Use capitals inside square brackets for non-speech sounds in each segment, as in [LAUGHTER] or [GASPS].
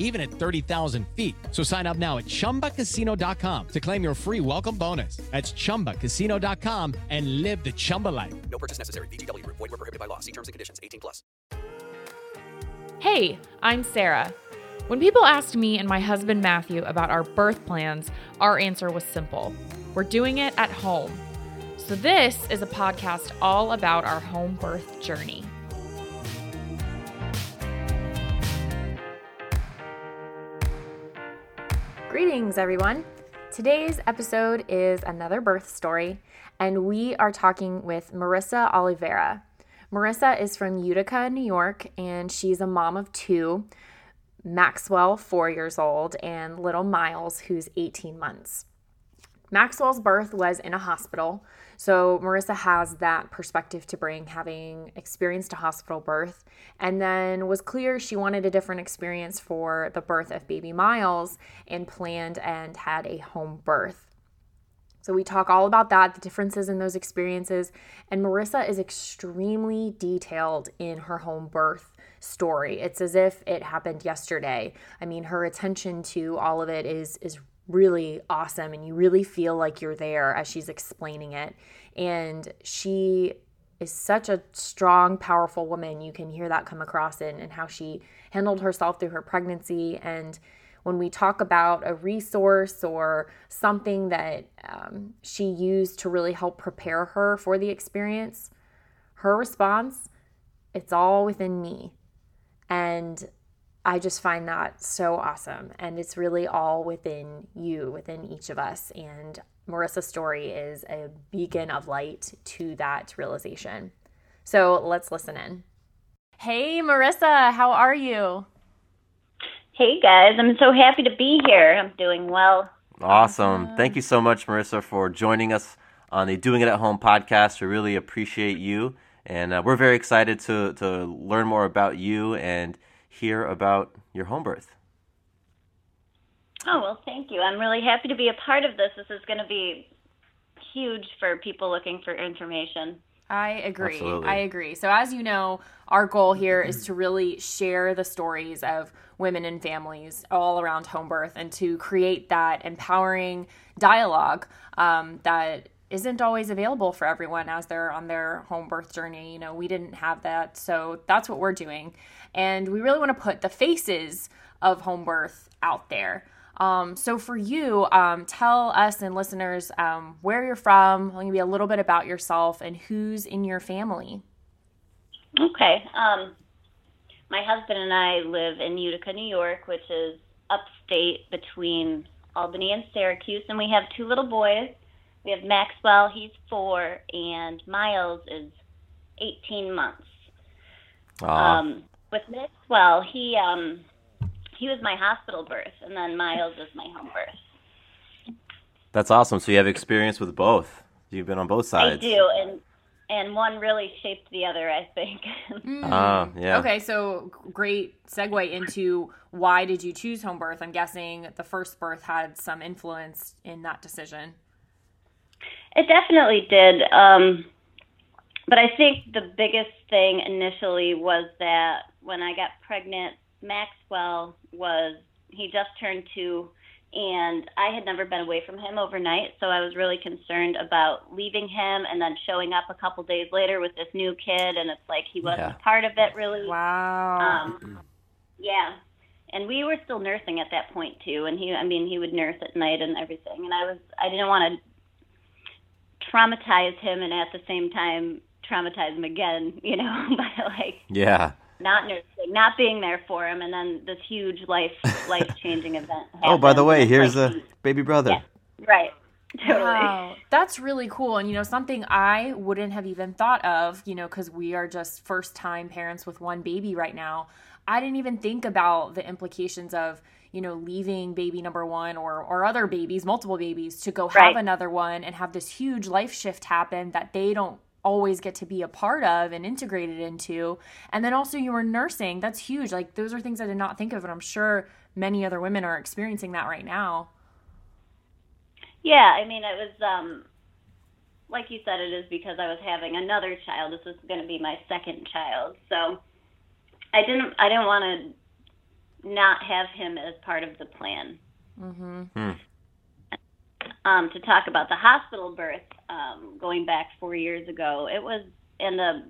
even at 30,000 feet. So sign up now at ChumbaCasino.com to claim your free welcome bonus. That's ChumbaCasino.com and live the Chumba life. No purchase necessary. VGW Group. Void were prohibited by law. See terms and conditions. 18 plus. Hey, I'm Sarah. When people asked me and my husband Matthew about our birth plans, our answer was simple we're doing it at home. So, this is a podcast all about our home birth journey. Greetings, everyone. Today's episode is another birth story, and we are talking with Marissa Oliveira. Marissa is from Utica, New York, and she's a mom of two Maxwell, four years old, and little Miles, who's 18 months. Maxwell's birth was in a hospital, so Marissa has that perspective to bring, having experienced a hospital birth, and then was clear she wanted a different experience for the birth of baby Miles and planned and had a home birth. So we talk all about that, the differences in those experiences, and Marissa is extremely detailed in her home birth story. It's as if it happened yesterday. I mean, her attention to all of it is is really awesome and you really feel like you're there as she's explaining it. And she is such a strong, powerful woman. You can hear that come across in, in how she handled herself through her pregnancy. And when we talk about a resource or something that um, she used to really help prepare her for the experience, her response, it's all within me. And I just find that so awesome. And it's really all within you, within each of us. And Marissa's story is a beacon of light to that realization. So let's listen in. Hey, Marissa, how are you? Hey, guys. I'm so happy to be here. I'm doing well. Awesome. Thank you so much, Marissa, for joining us on the Doing It at Home podcast. We really appreciate you. And uh, we're very excited to, to learn more about you and hear about your home birth. Oh, well, thank you. I'm really happy to be a part of this. This is going to be huge for people looking for information. I agree. Absolutely. I agree. So, as you know, our goal here is to really share the stories of women and families all around home birth and to create that empowering dialogue um, that isn't always available for everyone as they're on their home birth journey. You know, we didn't have that. So, that's what we're doing. And we really want to put the faces of home birth out there. Um, so for you, um, tell us and listeners um, where you're from, maybe a little bit about yourself and who's in your family. Okay. Um, my husband and I live in Utica, New York, which is upstate between Albany and Syracuse, and we have two little boys. We have Maxwell, he's four, and Miles is 18 months. Aw. Um, with Maxwell, he um, he was my hospital birth, and then Miles is my home birth. That's awesome. So you have experience with both. You've been on both sides. I do, and and one really shaped the other, I think. [LAUGHS] Ah, yeah. Okay, so great segue into why did you choose home birth? I'm guessing the first birth had some influence in that decision. It definitely did. Um, but I think the biggest thing initially was that when I got pregnant, Maxwell was, he just turned two, and I had never been away from him overnight. So I was really concerned about leaving him and then showing up a couple days later with this new kid, and it's like he wasn't Yeah. part of it really. Wow. Um, yeah. And we were still nursing at that point too. And he, I mean, he would nurse at night and everything. And I was, I didn't want to traumatize him and at the same time traumatize him again, you know, [LAUGHS] by like Yeah. Not nursing, not being there for him, and then this huge life [LAUGHS] life changing event. Oh, by the way, here's like, a baby brother. Yeah. right, [LAUGHS] totally. Wow, that's really cool. And, you know, something I wouldn't have even thought of, you know, because we are just first time parents with one baby right now. I didn't even think about the implications of, you know, leaving baby number one or, or other babies, multiple babies, to go have Right. another one and have this huge life shift happen that they don't always get to be a part of and integrated into. And then also you were nursing. That's huge. Like those are things I did not think of. And I'm sure many other women are experiencing that right now. Yeah, I mean, it was um, like you said, it is because I was having another child. This was going to be my second child, so I didn't. I didn't want to not have him as part of the plan. Mm-hmm. Um, to talk about the hospital birth, um, going back four years ago, it was in the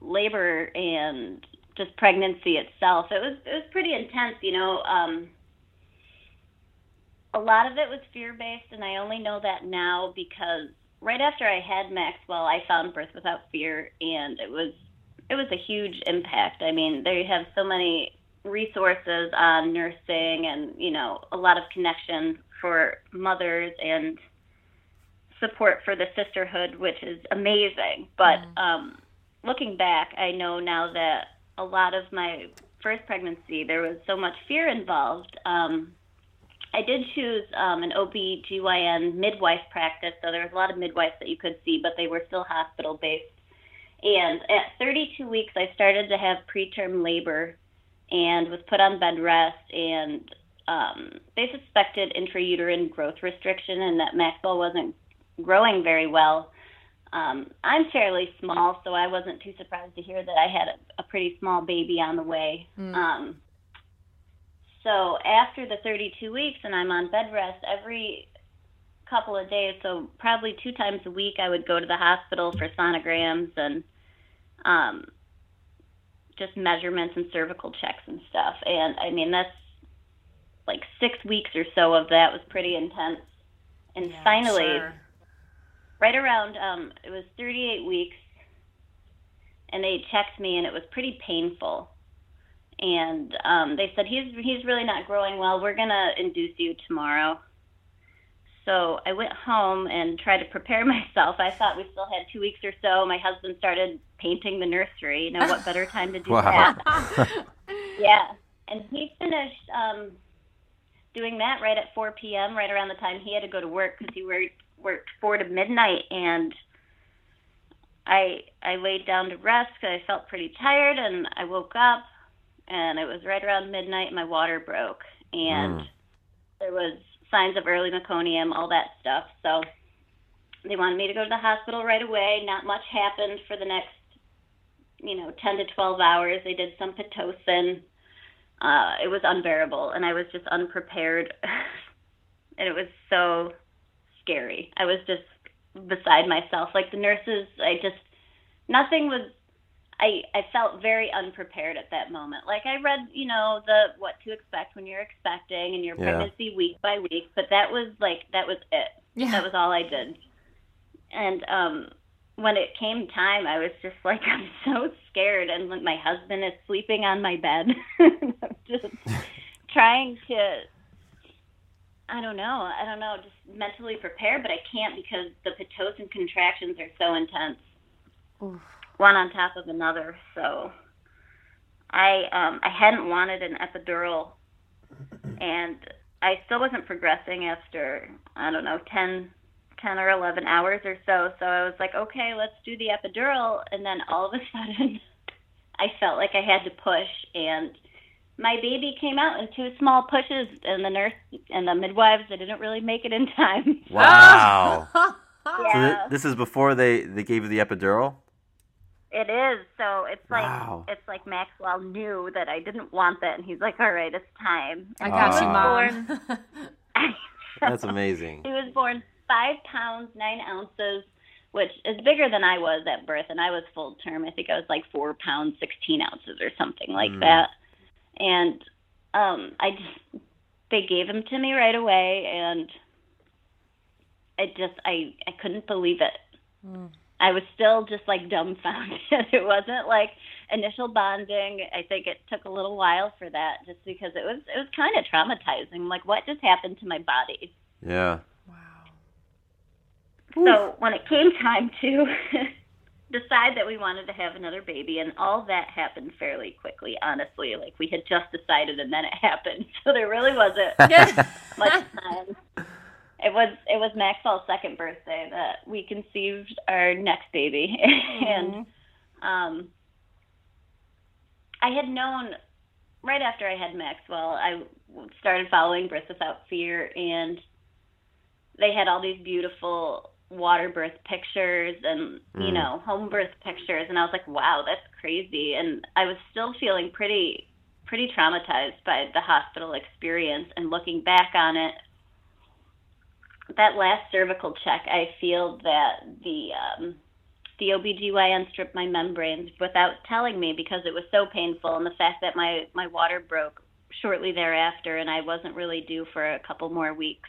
labor and just pregnancy itself. It was it was pretty intense, you know. Um, a lot of it was fear based, and I only know that now because right after I had Maxwell, I found Birth Without Fear, and it was it was a huge impact. I mean, they have so many resources on nursing, and you know, a lot of connection for mothers and support for the sisterhood, which is amazing. But um, looking back, I know now that a lot of my first pregnancy, there was so much fear involved. Um, I did choose um, an OB/GYN midwife practice, so there was a lot of midwives that you could see, but they were still hospital based. And at 32 weeks, I started to have preterm labor and was put on bed rest. And um, they suspected intrauterine growth restriction and that Maxwell wasn't growing very well. Um, I'm fairly small, so I wasn't too surprised to hear that I had a, a pretty small baby on the way. Um, so after the 32 weeks and I'm on bed rest every couple of days, so probably two times a week, I would go to the hospital for sonograms and um, just measurements and cervical checks and stuff. And I mean, that's like six weeks or so of that was pretty intense. And finally, Sure. Right around um it was 38 weeks and they checked me and it was pretty painful. And um they said he's he's really not growing well. We're going to induce you tomorrow. So i went home and tried to prepare [LAUGHS] myself. I thought we still had two weeks or so. My husband started painting the nursery. You know what better [LAUGHS] time to do Wow. that? [LAUGHS] Yeah. And he finished um doing that right at 4 p.m. right around the time he had to go to work because he worked worked four to midnight and I I laid down to rest because I felt pretty tired and I woke up and it was right around midnight my water broke and Mm. there was signs of early meconium all that stuff so they wanted me to go to the hospital right away. Not much happened for the next you know 10 to 12 hours. They did some pitocin. Uh, it was unbearable and I was just unprepared. [LAUGHS] And it was so scary. I was just beside myself. Like the nurses, I just nothing was I I felt very unprepared at that moment. Like I read, you know, the what to expect when you're expecting and your Yeah. pregnancy week by week, but that was like that was it. Yeah. That was all I did. And um when it came time, I was just like [LAUGHS] I'm so scared and like, my husband is sleeping on my bed. [LAUGHS] I'm just [LAUGHS] trying to I don't know. I don't know. Just mentally prepare, but I can't because the pitocin contractions are so intense, one on top of another. So I um, I hadn't wanted an epidural, and I still wasn't progressing after I don't know 10, 10 or eleven hours or so. So I was like, okay, let's do the epidural, and then all of a [LAUGHS] sudden, I felt like I had to push and my baby came out in two small pushes, and the nurse and the midwives they didn't really make it in time. [LAUGHS] Wow. [LAUGHS] So thi- this is before they, they gave you the epidural? it is. So it's like Wow. it's like Maxwell knew that I didn't want that, and he's like, "All right, it's time." I got you, mom. [LAUGHS] That's amazing. he was born five pounds nine ounces, which is bigger than I was at birth, and I was full term. I think I was like four pounds sixteen ounces or something like Mm. that. And um, I just they gave him to me right away, and I just I I couldn't believe it. I was still just like dumbfounded. [LAUGHS] it wasn't like initial bonding. I think it took a little while for that, just because it was it was kind of traumatizing. Like, what just happened to my body? Yeah. Wow. So when it came time to [LAUGHS] decide that we wanted to have another baby, and all that happened fairly quickly, honestly. Like we had just decided, and then it [LAUGHS] happened. So there really wasn't [LAUGHS] [LAUGHS] much time. It was it was Maxwell's second birthday that we conceived our next baby, and um, I had known right after I had Maxwell, I started following Birth Without Fear, and they had all these beautiful water birth pictures and you know home birth pictures. And i was like wow that's crazy. And i was still feeling pretty pretty traumatized by the hospital experience and looking back on it. That last cervical check i feel that the um the OBGYN stripped my membranes without telling me because it was so painful. And the fact that my my water broke shortly thereafter and I wasn't really due for a couple more weeks.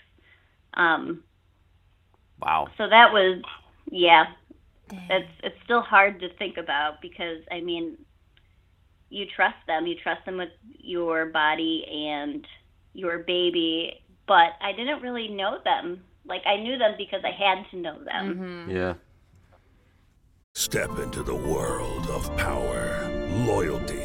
Um Wow. so that was, yeah, it's it's still hard to think about because I mean, you trust them, you trust them with your body and your baby, but I didn't really know them. Like I knew them because I had to know them. Mm-hmm. Yeah. Step into the world of power, loyalty,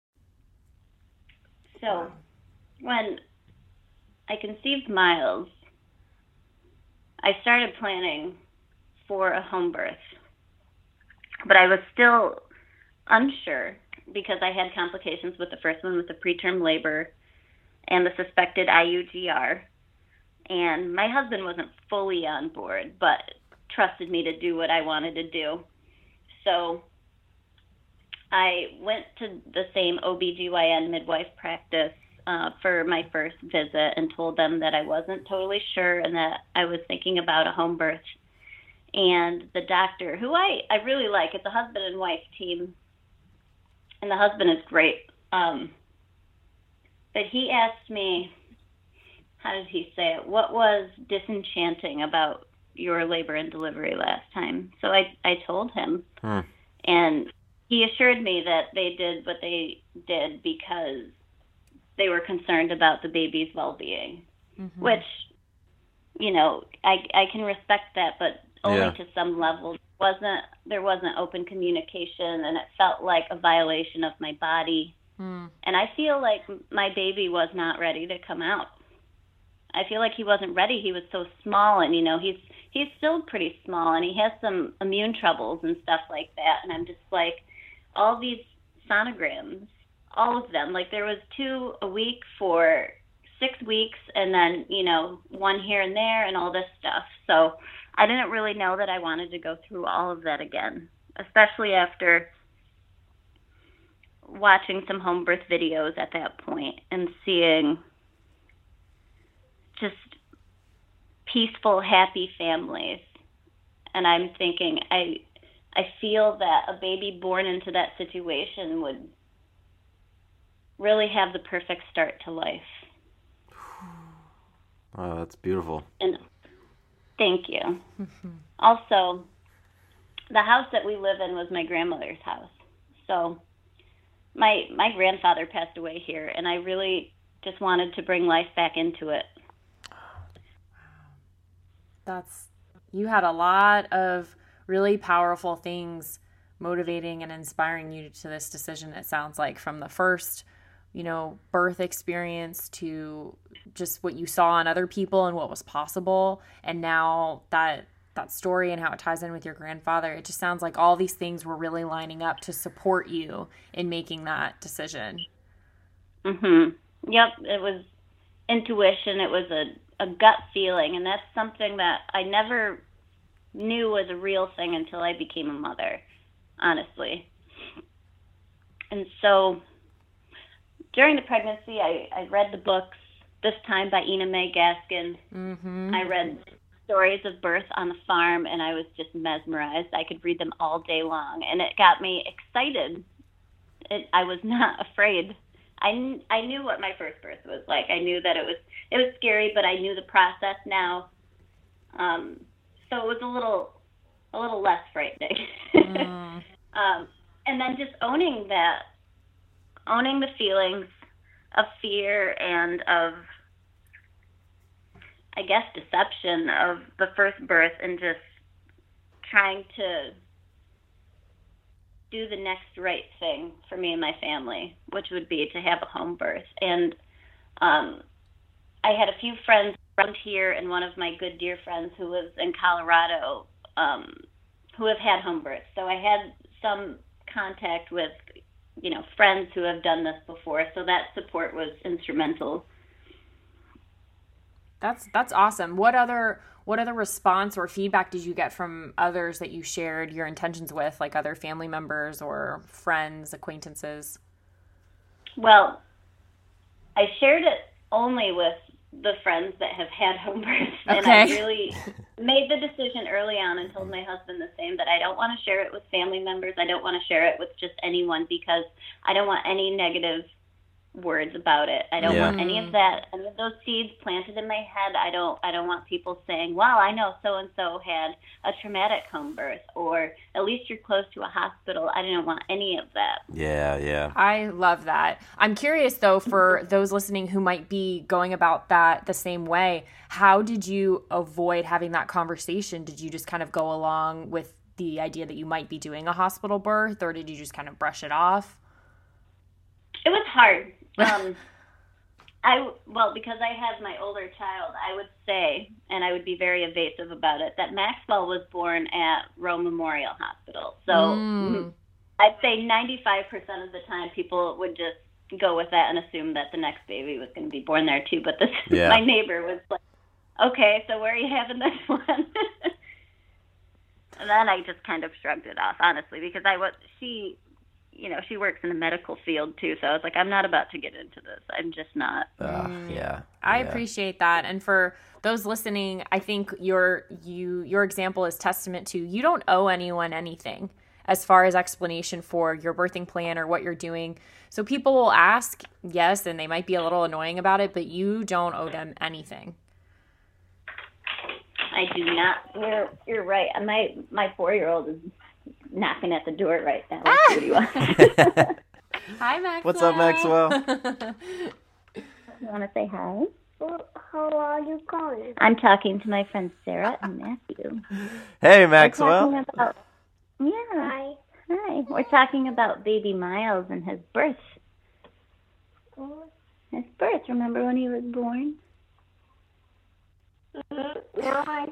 So when I conceived Miles, I started planning for a home birth. But I was still unsure because I had complications with the first one with the preterm labor and the suspected IUGR. And my husband wasn't fully on board, but trusted me to do what I wanted to do. So I went to the same OBGYN midwife practice uh, for my first visit and told them that I wasn't totally sure and that I was thinking about a home birth. And the doctor, who I, I really like, it's a husband and wife team, and the husband is great. Um, but he asked me, how did he say it? What was disenchanting about your labor and delivery last time? So I, I told him. Hmm. And he assured me that they did what they did because they were concerned about the baby's well-being, mm-hmm. which, you know, I I can respect that, but only Yeah. to some level. wasn't There wasn't open communication, and it felt like a violation of my body. Hmm. And I feel like my baby was not ready to come out. I feel like he wasn't ready. He was so small, and you know, he's he's still pretty small, and he has some immune troubles and stuff like that. And I'm just like, all these sonograms, all of them. Like there was two a week for six weeks, and then you know one here and there, and all this stuff. So I didn't really know that I wanted to go through all of that again, especially after watching some home birth videos at that point and seeing just peaceful, happy families. And I'm thinking, I, I feel that a baby born into that situation would really have the perfect start to life. [SIGHS] Oh, that's beautiful. And thank you. [LAUGHS] Also, the house that we live in was my grandmother's house. So my my grandfather passed away here and I really just wanted to bring life back into it. That's you had a lot of really powerful things motivating and inspiring you to this decision it sounds like from the first you know birth experience to just what you saw in other people and what was possible. And now that that story and how it ties in with your grandfather it just sounds like all these things were really lining up to support you in making that decision. Mhm. Yep, it was intuition, it was a a gut feeling. And that's something that I never knew was a real thing until I became a mother, honestly. And so during the pregnancy, I, I read the books, this time by Ina May Gaskin. Mm-hmm. I read stories of birth on the farm, and I was just mesmerized. I could read them all day long, and it got me excited. It, I was not afraid. I, I knew what my first birth was like. I knew that it was it was scary, but I knew the process now. Um, so it was a little a little less frightening. Mm. [LAUGHS] um, and then just owning that, owning the feelings of fear and of, I guess, deception of the first birth, and just trying to do the next right thing for me and my family, which would be to have a home birth. And um, I had a few friends around here, and one of my good dear friends who lives in Colorado, um, who have had home births. So I had some contact with, you know, friends who have done this before. So that support was instrumental. That's that's awesome. What other what other response or feedback did you get from others that you shared your intentions with, like other family members or friends, acquaintances? Well, I shared it only with the friends that have had home births, [LAUGHS] and I really [LAUGHS] made the decision early on and told my husband the same that I don't want to share it with family members. I don't want to share it with just anyone because I don't want any negative words about it. I don't Yeah. want any of mm. that, any of those seeds planted in my head. I don't. I don't want people saying, "Wow, I know so and so had a traumatic home birth," or "At least you're close to a hospital." I didn't want any of that. Yeah, yeah. I love that. I'm curious though for [LAUGHS] those listening who might be going about that the same way, how did you avoid having that conversation? Did you just kind of go along with the idea that you might be doing a hospital birth or did you just kind of brush it off? It was hard. Um, I well because I had my older child, I would say, and I would be very evasive about it, that Maxwell was born at Rome Memorial Hospital. So Mm. I'd say 95% of the time people would just go with that and assume that the next baby was going to be born there too. But this Yeah. my neighbor was like, "Okay, so where are you having this [LAUGHS] one?" and then I just kind of shrugged it off, honestly, because I was she, you know, she works in the medical field too. So I was like, I'm not about to get into this. I'm just not. Uh, yeah. I yeah. appreciate that. And for those listening, I think your you your example is testament to you don't owe anyone anything as far as explanation for your birthing plan or what you're doing. So people will ask, yes, and they might be a little annoying about it, but you don't owe them anything. I do not. You're you're right. My my four year old is knocking at the door right now. Ah! Let's see what he wants. [LAUGHS] Hi, Maxwell. What's up, Maxwell? you want to say hi? How are you going? I'm talking to my friends Sarah and Matthew. Hey, We're Maxwell. talking about yeah. Hi. Hi. We're talking about baby Miles and his birth. Mm-hmm. His birth. Remember when he was born? Mm-hmm. No, I.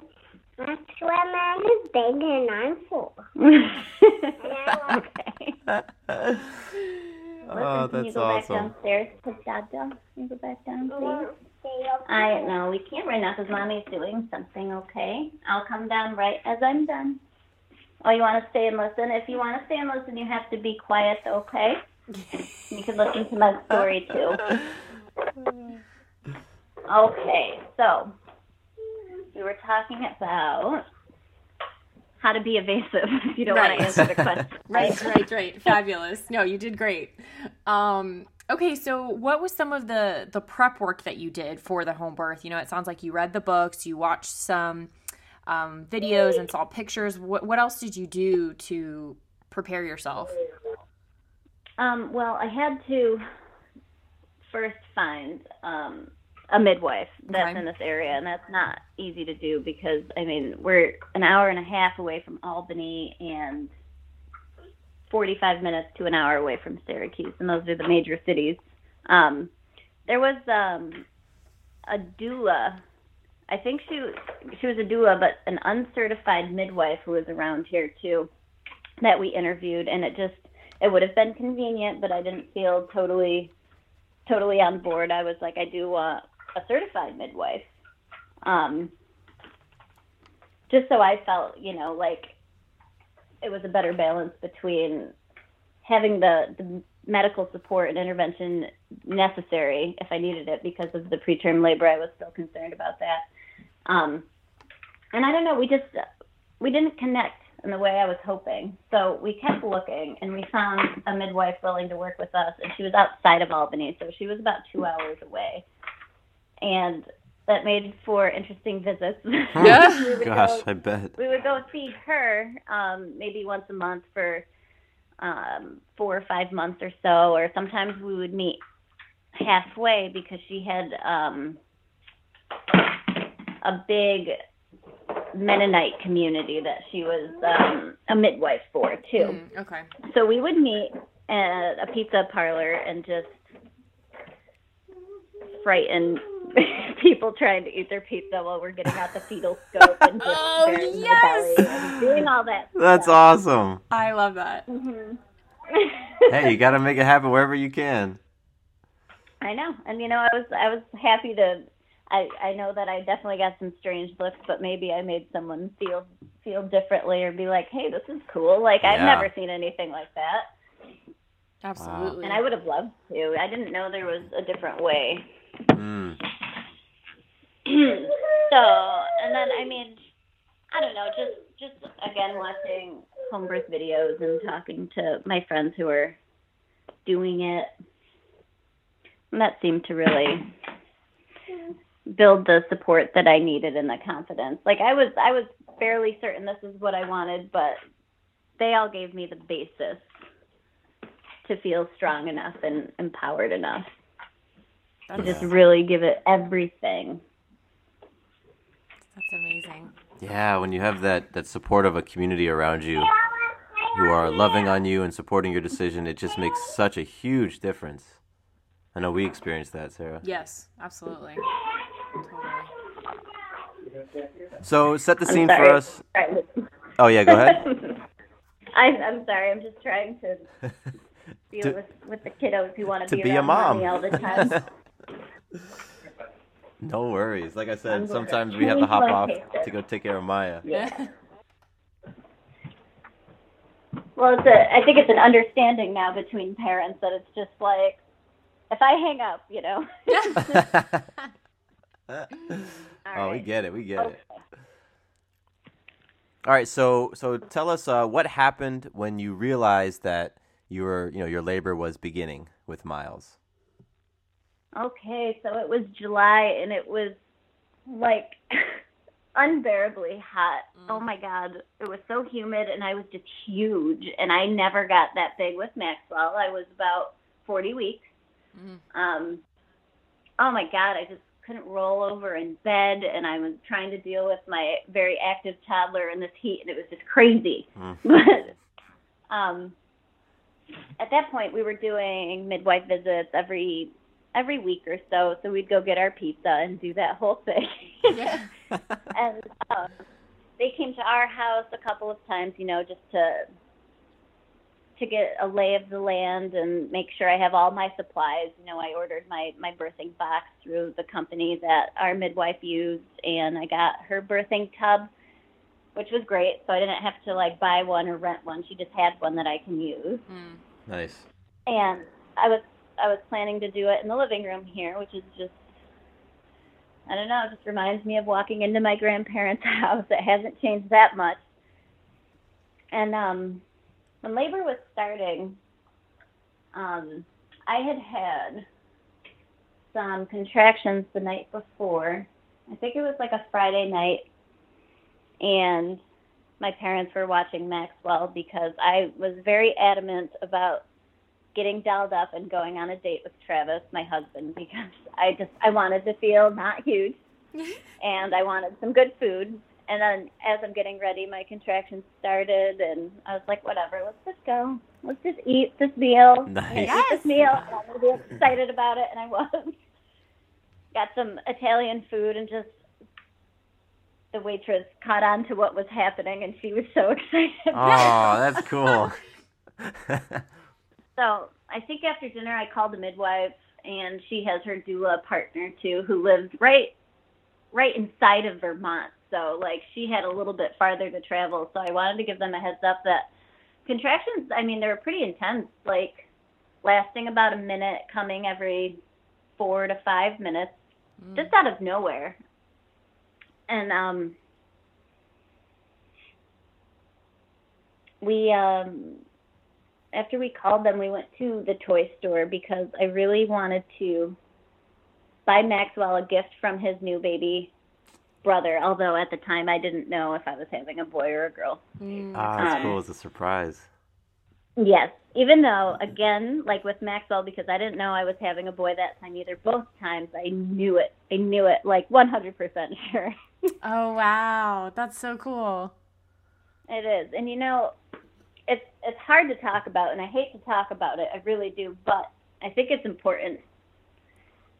Maxwell man is big and I'm full. okay. Oh, Listen, can you that's go back downstairs, put Dad down? Can you go back down, please? Wanna stay up I no, we can't right now because mommy's doing something. Okay, I'll come down right as I'm done. Oh, you want to stay and listen? If you want to stay and listen, you have to be quiet. Okay. [LAUGHS] You can listen to my story too. [LAUGHS] Okay, so we were talking about how to be evasive [LAUGHS] if you don't want to answer the question. [LAUGHS] Right, [LAUGHS] right, right. Fabulous. No, you did great. Um, okay, so what was some of the the prep work that you did for the home birth? You know, it sounds like you read the books, you watched some um, videos and saw pictures. What what else did you do to prepare yourself? Um, well, I had to first find um, a midwife that's Okay. in this area, and that's not easy to do because I mean we're an hour and a half away from Albany and forty-five minutes to an hour away from Syracuse, and those are the major cities. Um, there was um, a doula. I think she she was a doula, but an uncertified midwife who was around here too, that we interviewed, and it just it would have been convenient, but I didn't feel totally totally on board. I was like, I do want a certified midwife. Um, just so I felt, you know, like it was a better balance between having the, the medical support and intervention necessary if I needed it because of the preterm labor. I was still concerned about that. Um, and I don't know, we just we didn't connect in the way I was hoping. So we kept looking, and we found a midwife willing to work with us, and she was outside of Albany, so she was about two hours away, and that made for interesting visits. [LAUGHS] Yeah. Gosh, go- I bet. we would go see her um, maybe once a month for um, four or five months or so, or sometimes we would meet halfway because she had um, a big Mennonite community that she was um, a midwife for too. Mm, okay. So we would meet at a pizza parlor and just frighten [LAUGHS] people trying to eat their pizza while we're getting out the fetal scope and [LAUGHS] just Oh, yes! their belly and doing all that. That's stuff. awesome. I love that. Mhm. [LAUGHS] Hey, you got to make it happen wherever you can. I know, and you know, I was I was happy to. I I know that I definitely got some strange looks, but maybe I made someone feel feel differently or be like, "Hey, this is cool." Like I've never seen anything like that, Absolutely. and I would have loved to. I didn't know there was a different way. Mm. So, and then I mean, I don't know, just just again watching home birth videos and talking to my friends who are doing it. And that seemed to really build the support that I needed and the confidence. Like I was I was fairly certain this is what I wanted, but they all gave me the basis to feel strong enough and empowered enough to just really give it everything. That's amazing. Yeah, when you have that, that support of a community around you who are loving on you and supporting your decision, it just makes such a huge difference. I know we experienced that, Sarah. Yes, absolutely. Totally. So set the I'm scene for us. Oh yeah, go ahead. [LAUGHS] I'm, I'm sorry. I'm just trying to [LAUGHS] deal To- with, with the kiddos who want to to be a mom. mommy all the time. [LAUGHS] No worries. Like I said, sometimes we [LAUGHS] have to hop [LAUGHS] off to go take care of Maya. yeah. Well, it's a, I think it's an understanding now between parents that it's just like, if I hang up, you know. [LAUGHS] oh, we get it. We get Okay. it. All right, so so tell us uh, what happened when you realized that you were, you know, your labor was beginning with Miles. Okay, so it was July and it was like [LAUGHS] unbearably hot. Oh my god, it was so humid and I was just huge and I never got that big with Maxwell. I was about 40 weeks. Um oh my god, I just couldn't roll over in bed and I was trying to deal with my very active toddler in this heat and it was just crazy. Mm. [LAUGHS] But um at that point we were doing midwife visits every every week or so so we'd go get our pizza and do that whole thing [LAUGHS] and um they came to our house a couple of times you know just to to get a lay of the land and make sure I have all my supplies. You know, I ordered my my birthing box through the company that our midwife used, and I got her birthing tub, which was great. So I didn't have to like buy one or rent one. She just had one that I can use. Nice. And I was I was planning to do it in the living room here, which is just I don't know, it just reminds me of walking into my grandparents' [LAUGHS] house. It hasn't changed that much. And um when labor was starting, um, I had had some contractions the night before. I think it was like a Friday night, and my parents were watching Maxwell because I was very adamant about getting dolled up and going on a date with Travis, my husband, because I just I wanted to feel not huge, [LAUGHS] and I wanted some good food. And then as I'm getting ready, my contractions started, and I was like, whatever, let's just go. Let's just eat this meal. [LAUGHS] I'm. Eat this meal. and I'm going to be excited about it, and I was. [LAUGHS] Got some Italian food, and just the waitress caught on to what was happening, and she was so excited. Oh, that's cool. So I think after dinner, I called the midwife, and she has her doula partner too, who lives right, right inside of Vermont. So like she had a little bit farther to travel. So I wanted to give them a heads up that contractions, I mean, they were pretty intense, like lasting about a minute, coming every four to five minutes, just out of nowhere. And um we um after we called them we went to the toy store because I really wanted to buy Maxwell a gift from his new baby brother, although at the time I didn't know if I was having a boy or a girl. Ah, that's Um, cool. It's a surprise. Yes, even though again, like with Maxwell, because I didn't know I was having a boy that time either. Both times I knew it. I knew it, like 100% [LAUGHS] sure. Oh wow, that's so cool. It is, and you know, it's it's hard to talk about, and I hate to talk about it. I really do, but I think it's important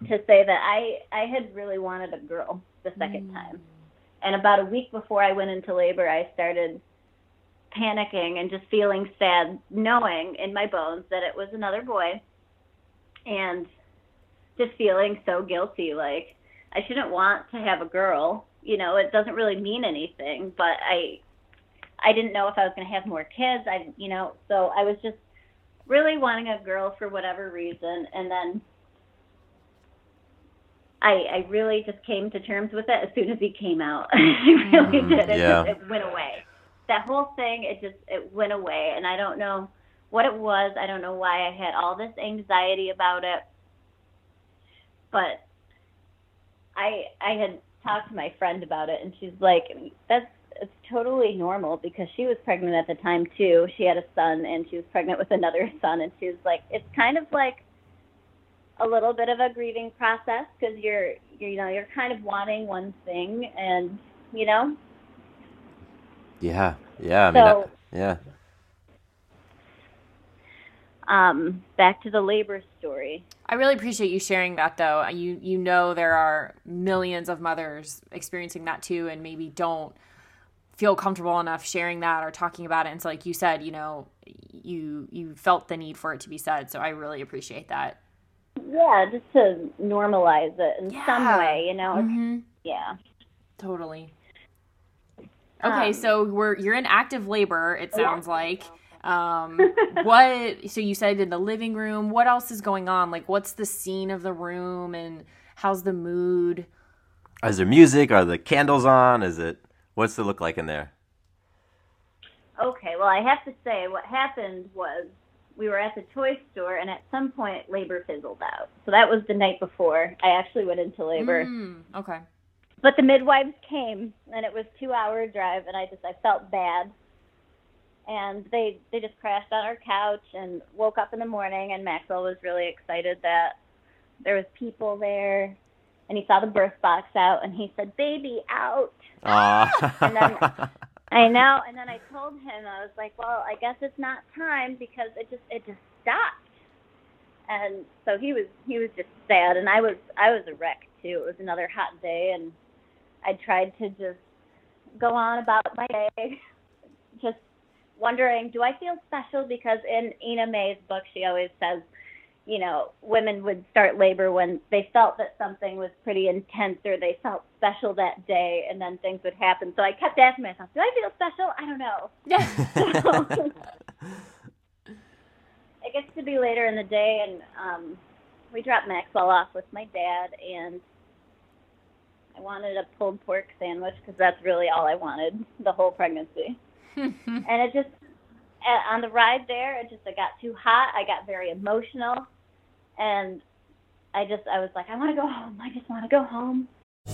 to say that I I had really wanted a girl the second mm. time, and about a week before I went into labor, I started panicking and just feeling sad, knowing in my bones that it was another boy, and just feeling so guilty, like I shouldn't want to have a girl. You know, it doesn't really mean anything, but I I didn't know if I was going to have more kids. I, you know, so I was just really wanting a girl for whatever reason, and then I, I really just came to terms with it as soon as he came out. [LAUGHS] I really mm-hmm. did. It, Yeah. just, it went away. That whole thing, it just it went away, and I don't know what it was. I don't know why I had all this anxiety about it, but I I had talked to my friend about it, and she's like, "That's it's totally normal because she was pregnant at the time too. She had a son, and she was pregnant with another [LAUGHS] son, and she was like, it's kind of like a little bit of a grieving process because you're, you're know you're kind of wanting one thing, and you know Yeah, yeah. I mean, So- I- yeah. um, back to the labor story. I really appreciate you sharing that though. You you know there are millions of mothers experiencing that too and maybe don't feel comfortable enough sharing that or talking about it. And so like you said, you know, you you felt the need for it to be said. So I really appreciate that. Yeah, just to normalize it in some way, you know. Mhm. Yeah. Totally. Okay, Um, so we're you're in active labor, it sounds like. Um what so you said in the living room, what else is going on? Like what's the scene of the room and how's the mood? Is there music? Are the candles on? Is it? What's it look like in there? Okay, well, I have to say, what happened was we were at the toy store, and at some point, labor fizzled out. So that was the night before I actually went into labor. Mm, okay. But the midwives came, and it was two hour drive, and I just I felt bad. And they they just crashed on our couch and woke up in the morning, and Maxwell was really excited that there was people there, and he saw the birth box out, and he said, "Baby out." And then [LAUGHS] I know, and then I told him I was like, "Well, I guess it's not time because it just it just stopped." And so he was he was just sad, and I was I was a wreck too. It was another hot day, and I tried to just go on about my day, just wondering, do I feel special? Because in Ina May's book, she always says, you know, women would start labor when they felt that something was pretty intense or they felt special that day, and then things would happen. So I kept asking myself, do I feel special? I don't know. So, [LAUGHS] [LAUGHS] it gets to be later in the day, and um, we dropped Maxwell off with my dad, and I wanted a pulled pork sandwich because that's really all I wanted the whole pregnancy. [LAUGHS] and it just uh, on the ride there, it just it got too hot. I got very emotional, and I just I was like, I want to go home. I just want to go home.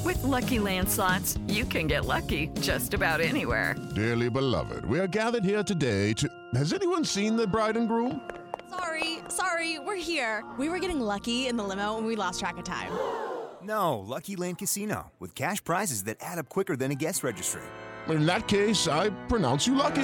With Lucky Land slots, you can get lucky just about anywhere. Dearly beloved, we are gathered here today to. Has anyone seen the bride and groom? Sorry, sorry, we're here. We were getting lucky in the limo and we lost track of time. [GASPS] No, Lucky Land Casino, with cash prizes that add up quicker than a guest registry. In that case, I pronounce you lucky.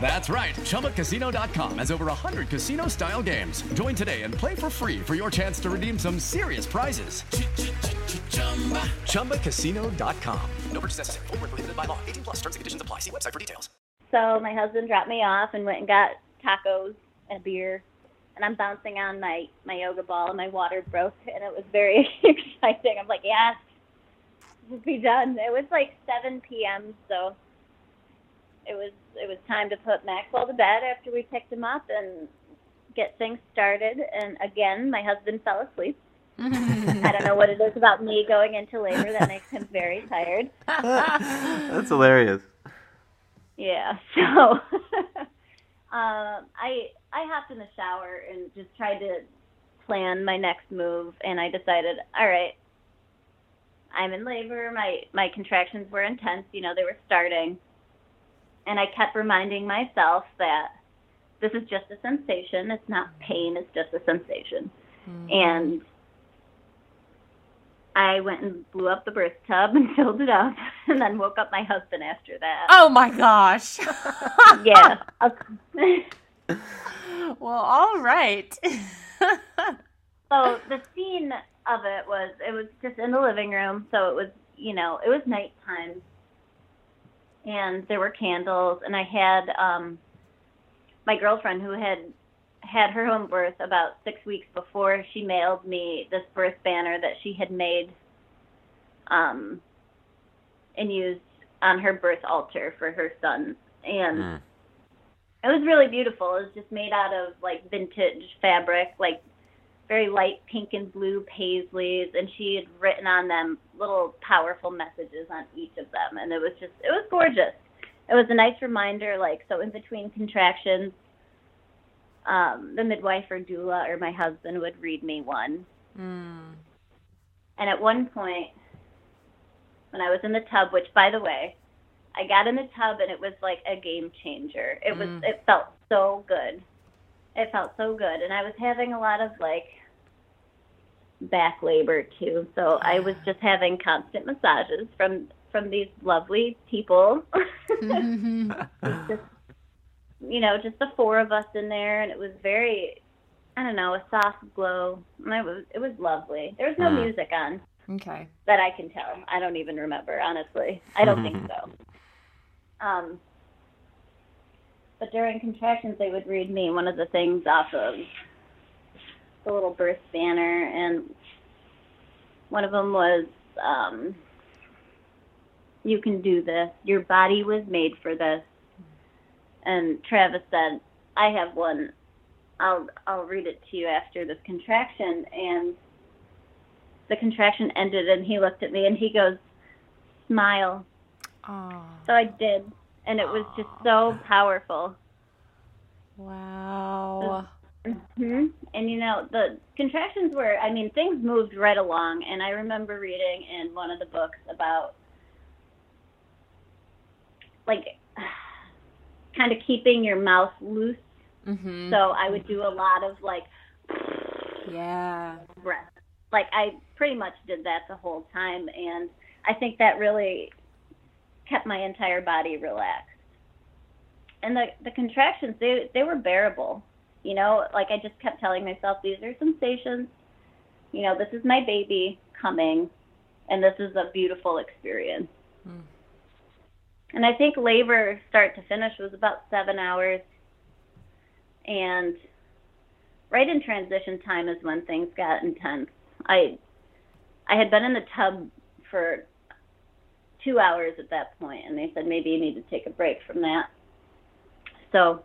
That's right. ChumbaCasino.com has over 100 casino style games. Join today and play for free for your chance to redeem some serious prizes. ChumbaCasino.com. No purchase necessary. Void where prohibited by law. 18 plus terms and conditions apply. See website for details. So my husband dropped me off and went and got tacos and a beer. And I'm bouncing on my, my yoga ball and my water broke and it was very [LAUGHS] exciting. I'm like, yes, we'll be done. It was like 7 p.m. So it was it was time to put Maxwell to bed after we picked him up and get things started. And again, my husband fell asleep. I don't know what it is about me going into labor that makes him very tired. [LAUGHS] That's hilarious. Yeah. [LAUGHS] So um, I I hopped in the shower and just tried to plan my next move, and I decided, all right, I'm in labor. My my contractions were intense. You know, they were starting, and I kept reminding myself that this is just a sensation. It's not pain. It's just a sensation. Hmm. And I went and blew up the birth tub and [LAUGHS] filled it up, and then woke up my husband after that. Oh my gosh. [LAUGHS] yeah. [LAUGHS] well, all right. so the scene of it was it was just in the living room, so it was you know it was nighttime, and there were candles, and I had um my girlfriend who had had her own birth about six weeks before she mailed me this birth banner that she had made um and used on her birth altar for her son. And it was really beautiful. It was just made out of like vintage fabric like very light pink and blue paisleys and she had written on them little powerful messages on each of them and it was just it was gorgeous it was a nice reminder like so in between contractions um the midwife or doula or my husband would read me one Mm. and at one point when i was in the tub which by the way i got in the tub and it was like a game changer it was Mm. it felt so good it felt so good. And i was having a lot of like back labor too. So i was just having constant massages from from these lovely people. [LAUGHS] Just you know just the four of us in there and it was very i don't know a soft glow. And it was it was lovely. There was no Mm. music on Okay. that i can tell. I don't even remember honestly. I don't think [LAUGHS] so. Um but during contractions they would read me one of the things off of the little birth banner. And one of them was um you can do this. Your body was made for this. And travis said i have one. I'll i'll read it to you after this contraction. And the contraction ended and he looked at me and he goes smile. Oh. so i did and it was just so powerful Wow. hmm And you know, the contractions were, I mean, things moved right along. And I remember reading in one of the books about, like, [SIGHS] kind of keeping your mouth loose. Mm-hmm. So I would do a lot of, like, Yeah. breath. Like, I pretty much did that the whole time. And I think that really kept my entire body relaxed. And the, the contractions, they, they were bearable. You know, like I just kept telling myself, these are sensations. You know, this is my baby coming, and this is a beautiful experience. Mm. And I think labor, start to finish, was about seven hours. And right in transition time is when things got intense. I, I had been in the tub for two hours at that point, and they said maybe you need to take a break from that. So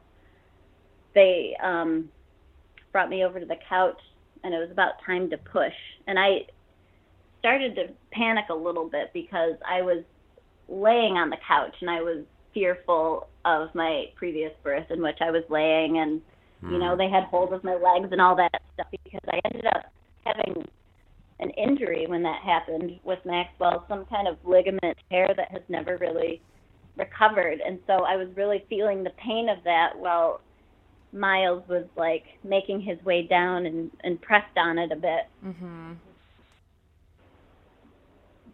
they um, brought me over to the couch, and it was about time to push. And I started to panic a little bit because I was laying on the couch and I was fearful of my previous birth in which I was laying, and you know they had hold of my legs and all that stuff because I ended up having an injury when that happened with Maxwell, some kind of ligament tear that has never really recovered. And so I was really feeling the pain of that while Miles was like making his way down and, and pressed on it a bit. Mm-hmm.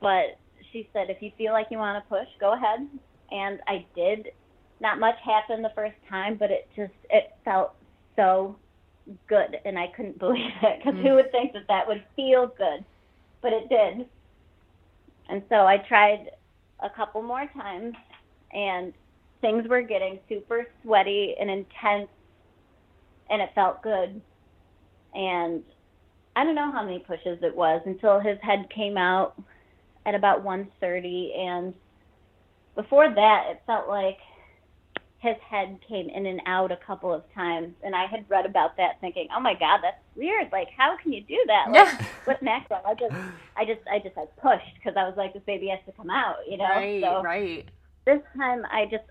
But she said, if you feel like you want to push, go ahead. And I did. not much happened the first time, but it just it felt so good, and I couldn't [LAUGHS] believe it because who mm. would think that that would feel good, but it did. And so I tried a couple more times, and things were getting super sweaty and intense, and it felt good. And I don't know how many pushes it was until his head came out at about 1:30, and before that, it felt like his head came in and out a couple of times, and I had read about that, thinking, "Oh my God, that's weird! Like, how can you do that?" Like, with Maxwell, [LAUGHS] I just, I just, I just had pushed because I was like, "This baby has to come out," you know. Right, so right. This time, I just,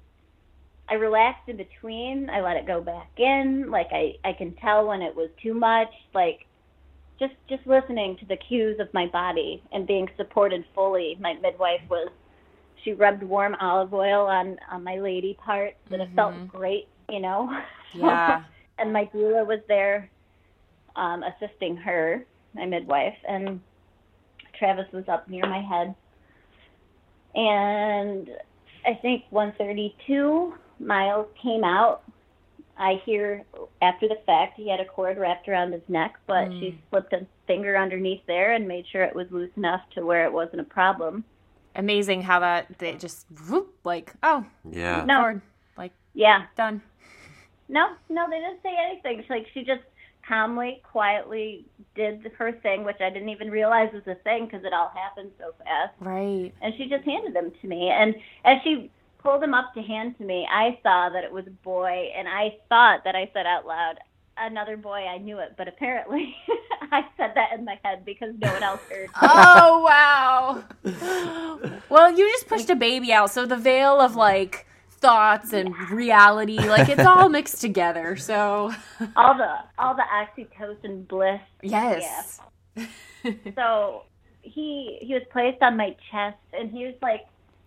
I relaxed in between. I let it go back in. Like, I, I can tell when it was too much. Like, just, just listening to the cues of my body and being supported fully. My midwife was she rubbed warm olive oil on on my lady parts and it felt great you know? [LAUGHS] Yeah. and my doula was there um assisting her my midwife and travis was up near my head. And i think 132 miles came out. I hear after the fact he had a cord wrapped around his neck but Mm. she slipped a finger underneath there and made sure it was loose enough to where it wasn't a problem Amazing how that they just whoop, like oh Yeah. No. cord, like Yeah. done. No, no, they didn't say anything. She, like she just calmly, quietly did her thing, which I didn't even realize was a thing because it all happened so fast. Right. And she just handed them to me. And as she pulled them up to hand to me, I saw that it was a boy, and I thought that I said out loud, "Another boy." I knew it, but apparently [LAUGHS] I said that in my head because no one else heard. [LAUGHS] Oh wow. well, you just pushed a baby out, so the veil of like thoughts and reality, like it's all [LAUGHS] mixed together. So all the all the oxytocin bliss. yes. so he he was placed on my chest and he was like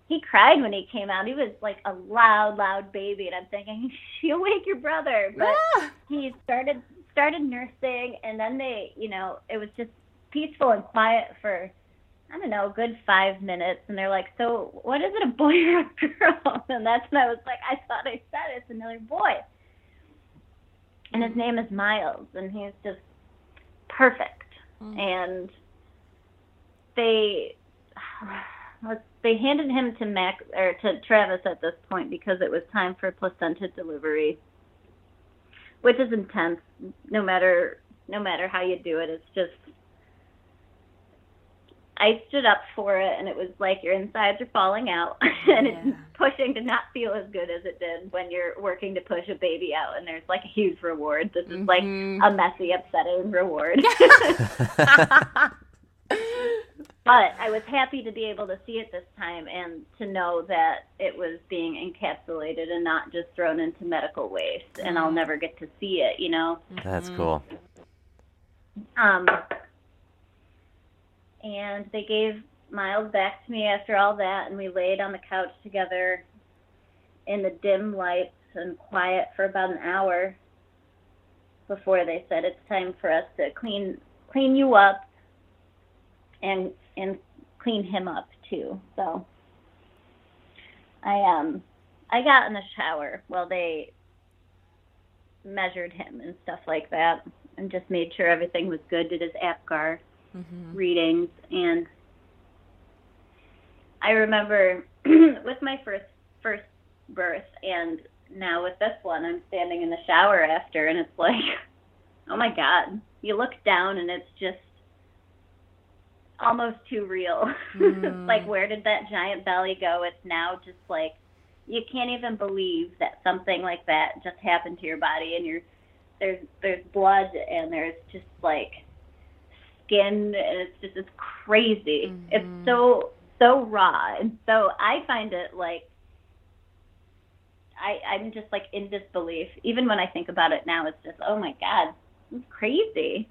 he cried when he came out. He was like a loud, loud baby and I'm thinking, [LAUGHS] She'll wake your brother but he started started nursing and then they you know, it was just peaceful and quiet for I don't know, a good five minutes and they're like, So what is it, a boy or a girl? [LAUGHS] And that's when I was like, I thought I said it's another boy. And his name is Miles and he's just perfect. Mm. And they [SIGHS] they handed him to Mac or to Travis at this point because it was time for placenta delivery, which is intense. No matter no matter how you do it, it's just. I stood up for it, and it was like your insides are falling out, [LAUGHS] and it's pushing to not feel as good as it did when you're working to push a baby out, and there's like a huge reward. This is like mm-hmm. a messy, upsetting reward. [LAUGHS] [LAUGHS] but I was happy to be able to see it this time and to know that it was being encapsulated and not just thrown into medical waste, and I'll never get to see it, you know. That's cool. Um, and they gave Miles back to me after all that, and we laid on the couch together in the dim lights and quiet for about an hour before they said it's time for us to clean clean you up and and clean him up too. So I um I got in the shower while they measured him and stuff like that and just made sure everything was good, did his APGAR readings and I remember [CLEARS THROAT] with my first first birth and now with this one I'm standing in the shower after and it's like [LAUGHS] oh my god you look down and it's just almost too real. Mm. [LAUGHS] like where did that giant belly go? It's now just like you can't even believe that something like that just happened to your body and you're there's there's blood and there's just like skin and it's just it's crazy. It's so so raw and so i find it like i i'm just like in disbelief. Even when i think about it now it's just oh my god it's crazy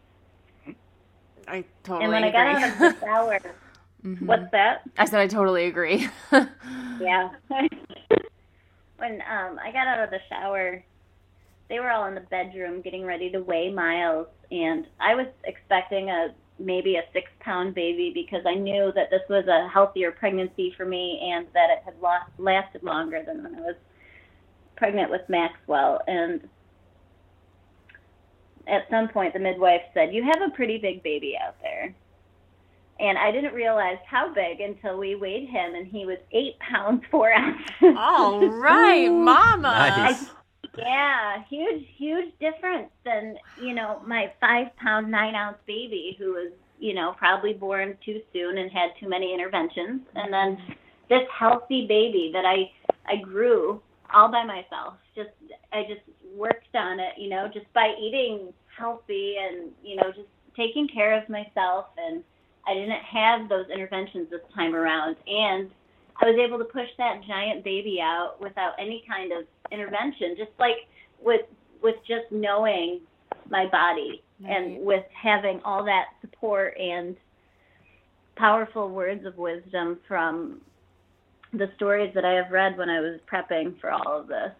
I totally and when agree. i got out of the shower [LAUGHS] Mhm. what's that I said I totally agree. [LAUGHS] yeah. [LAUGHS] when um I got out of the shower, they were all in the bedroom getting ready to weigh Miles, and I was expecting a maybe a six pound baby because I knew that this was a healthier pregnancy for me and that it had lost, lasted longer than when I was pregnant with Maxwell, and at some point the midwife said, "You have a pretty big baby out there." And I didn't realize how big until we weighed him, and he was eight [LAUGHS] pounds four ounces. All right, Mama. Nice. Yeah, huge, huge difference than you know my five pound nine ounce baby who was you know probably born too soon and had too many interventions, and then this healthy baby that I I grew all by myself. Just I just worked on it, you know, just by eating healthy and you know just taking care of myself, and I didn't have those interventions this time around, and I was able to push that giant baby out without any kind of intervention, just like with with just knowing my body and with having all that support and powerful words of wisdom from the stories that I have read when I was prepping for all of this.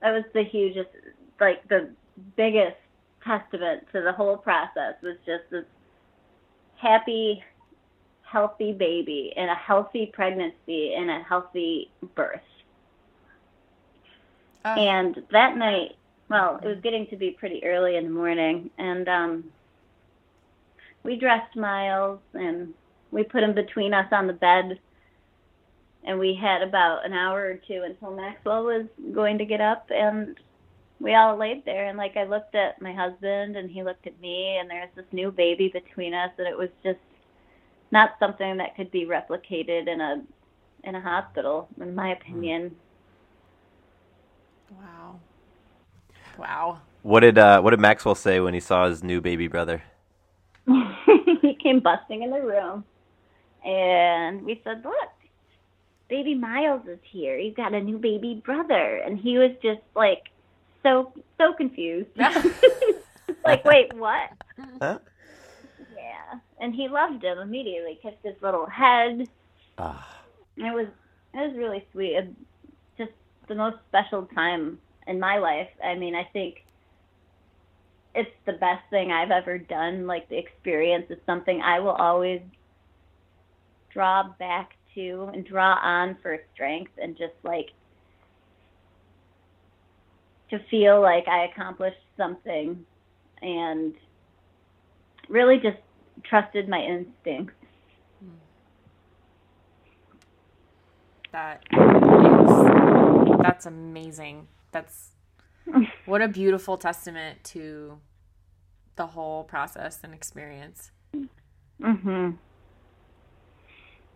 That was the hugest, like the biggest testament to the whole process was just this happy healthy baby and a healthy pregnancy and a healthy birth. and that night, well, it was getting to be pretty early in the morning, and um, we dressed Miles and we put him between us on the bed, and we had about an hour or two until Maxwell was going to get up, and we all laid there. And like I looked at my husband, and he looked at me, and there's this new baby between us, and it was just not something that could be replicated in a in a hospital, in my opinion. Wow. Wow. What did uh, what did Maxwell say when he saw his new baby brother? [LAUGHS] he came busting in the room, and we said, "Look, baby Miles is here. He's got a new baby brother," and he was just like so so confused. [LAUGHS] [LAUGHS] like, wait, what? Huh? Yeah, and he loved him immediately. Kissed his little head. Ah. It was it was really sweet. It- Just the most special time in my life. I mean, I think it's the best thing I've ever done. Like the experience is something I will always draw back to and draw on for strength and just like to feel like I accomplished something and really just trusted my instincts. That is that's amazing. That's [LAUGHS] what a beautiful testament to the whole process and experience. Mhm.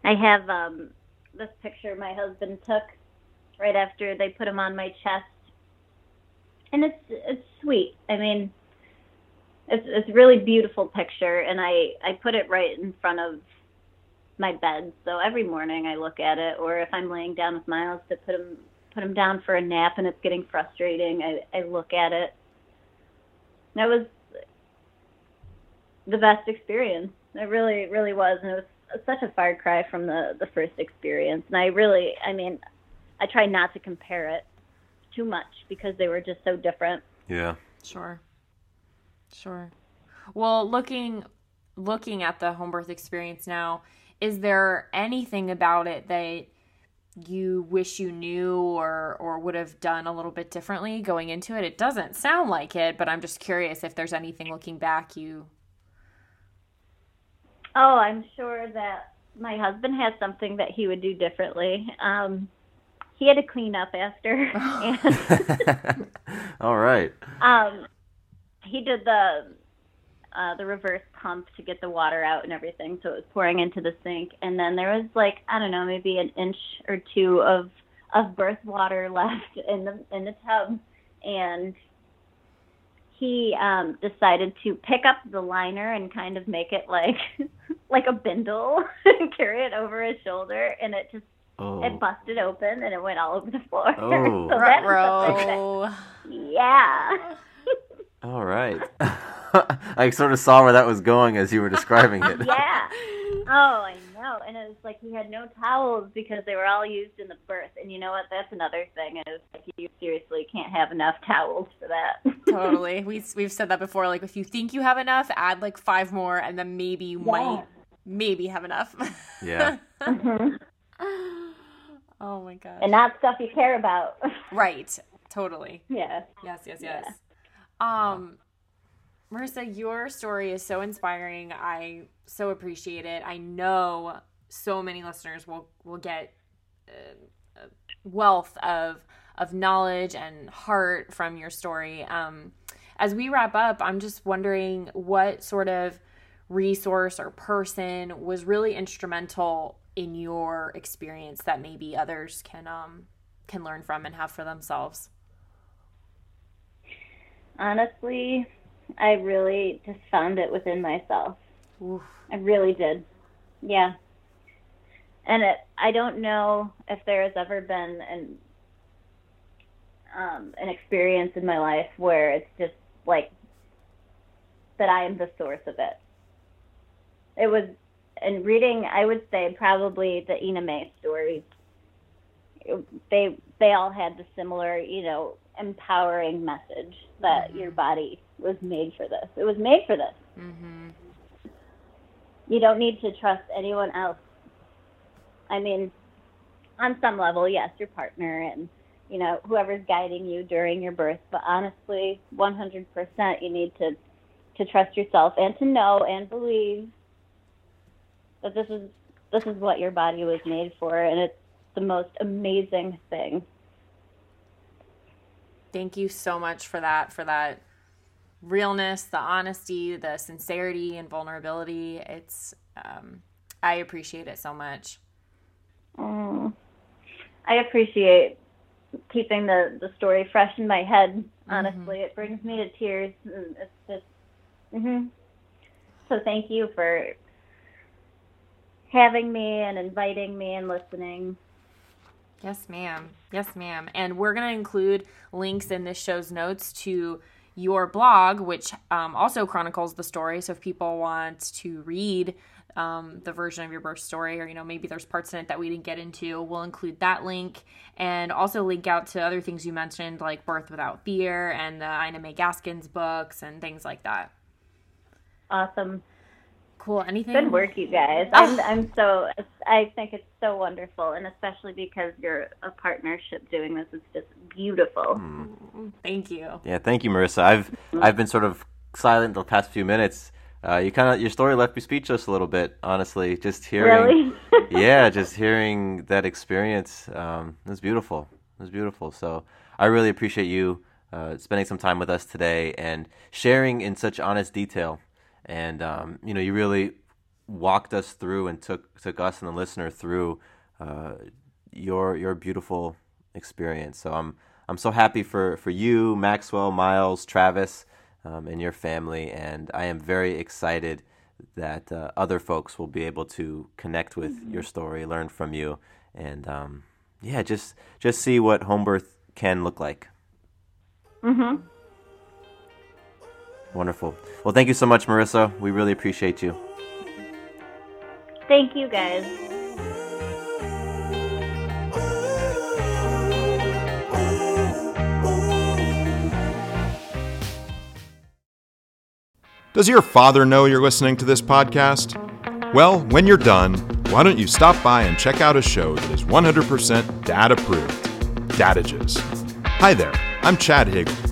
I have um this picture my husband took right after they put him on my chest. And it's it's sweet. I mean, it's it's a really beautiful picture and I I put it right in front of my bed. So every morning I look at it or if I'm laying down with Miles to put him put him down for a nap and it's getting frustrating, I I look at it. That was the best experience. It really, really was, and it was such a far cry from the the first experience. And I really, I mean, I try not to compare it too much because they were just so different. Yeah. Sure. Sure. Well, looking looking at the home birth experience now, is there anything about it that you wish you knew or or would have done a little bit differently going into it? It doesn't sound like it, but I'm just curious if there's anything looking back you Oh, I'm sure that my husband has something that he would do differently. Um, he had to clean up after, and [LAUGHS] [LAUGHS] All right. um, he did the uh, the reverse pump to get the water out and everything, so it was pouring into the sink. And then there was like I don't know, maybe an inch or two of of birth water [LAUGHS] left in the in the tub, and he um, decided to pick up the liner and kind of make it like [LAUGHS] like a bindle and [LAUGHS] carry it over his shoulder, and it just Oh. it busted open and it went all over the floor. [LAUGHS] Oh. so that's Ruh-roh. that- yeah. All right. I sort of saw where that was going as you were describing it. yeah. Oh, I know. And it was like he had no towels because they were all used in the birth. And you know what? That's another thing. Is like you seriously can't have enough towels for that. [LAUGHS] totally. We we've said that before. Like if you think you have enough, add like five more, and then maybe you might maybe have enough. [LAUGHS] Yeah. Mhm. [LAUGHS] oh my god. And not stuff you care about. Right. totally. Yeah. Yes, yes, yes. Um, Marissa, your story is so inspiring. I so appreciate it. I know so many listeners will will get uh, wealth of of knowledge and heart from your story. Um, as we wrap up, I'm just wondering what sort of resource or person was really instrumental in your experience that maybe others can um can learn from and have for themselves. Honestly, I really just found it within myself. I really did. Yeah. And it, I don't know if there has ever been an um, an experience in my life where it's just like that I am the source of it. It was, and reading, I would say probably the Ina May stories. They they all had the similar, you know, empowering message that Mm-hmm. your body was made for this. It was made for this. Mm-hmm. You don't need to trust anyone else. I mean, on some level, yes, your partner and you know whoever's guiding you during your birth. But honestly, 100%, you need to to trust yourself and to know and believe that this is this is what your body was made for, and it's the most amazing thing. Thank you so much for that, for that realness, the honesty, the sincerity, and vulnerability. It's, um, I appreciate it so much. Mm. I appreciate keeping the the story fresh in my head. Honestly, it brings me to tears. and It's just, hmm so thank you for having me and inviting me and listening. Yes, ma'am. Yes, ma'am. And we're going to include links in this show's notes to your blog, which um, also chronicles the story. So if people want to read um, the version of your birth story, or you know maybe there's parts in it that we didn't get into, we'll include that link and also link out to other things you mentioned, like Birth Without Fear and the Ina May Gaskin's books and things like that. Awesome. Cool. Anything? Good work, you guys. Ah. I'm I'm so I think it's so wonderful, and especially because you're a partnership doing this, it's just beautiful. Thank you. Yeah, thank you, Marissa. I've I've been sort of silent the past few minutes. Uh, you kind of your story left me speechless a little bit, honestly. Just hearing, Really? [LAUGHS] yeah, just hearing that experience. Um, it was beautiful. It was beautiful. So I really appreciate you uh, spending some time with us today and sharing in such honest detail. And um, you know, you really walked us through and took took us and the listener through uh, your your beautiful experience. So I'm I'm so happy for for you, Maxwell, Miles, Travis, um, and your family, and I am very excited that uh, other folks will be able to connect with your story, learn from you, and um, yeah, just just see what home birth can look like. Mm Mhm. Wonderful. Well, thank you so much, Marissa. We really appreciate you. Thank you, guys. Does your father know you're listening to this podcast? Well, when you're done, why don't you stop by and check out a show that is 100% dad approved Dadages. Hi there, I'm Chad Higgle.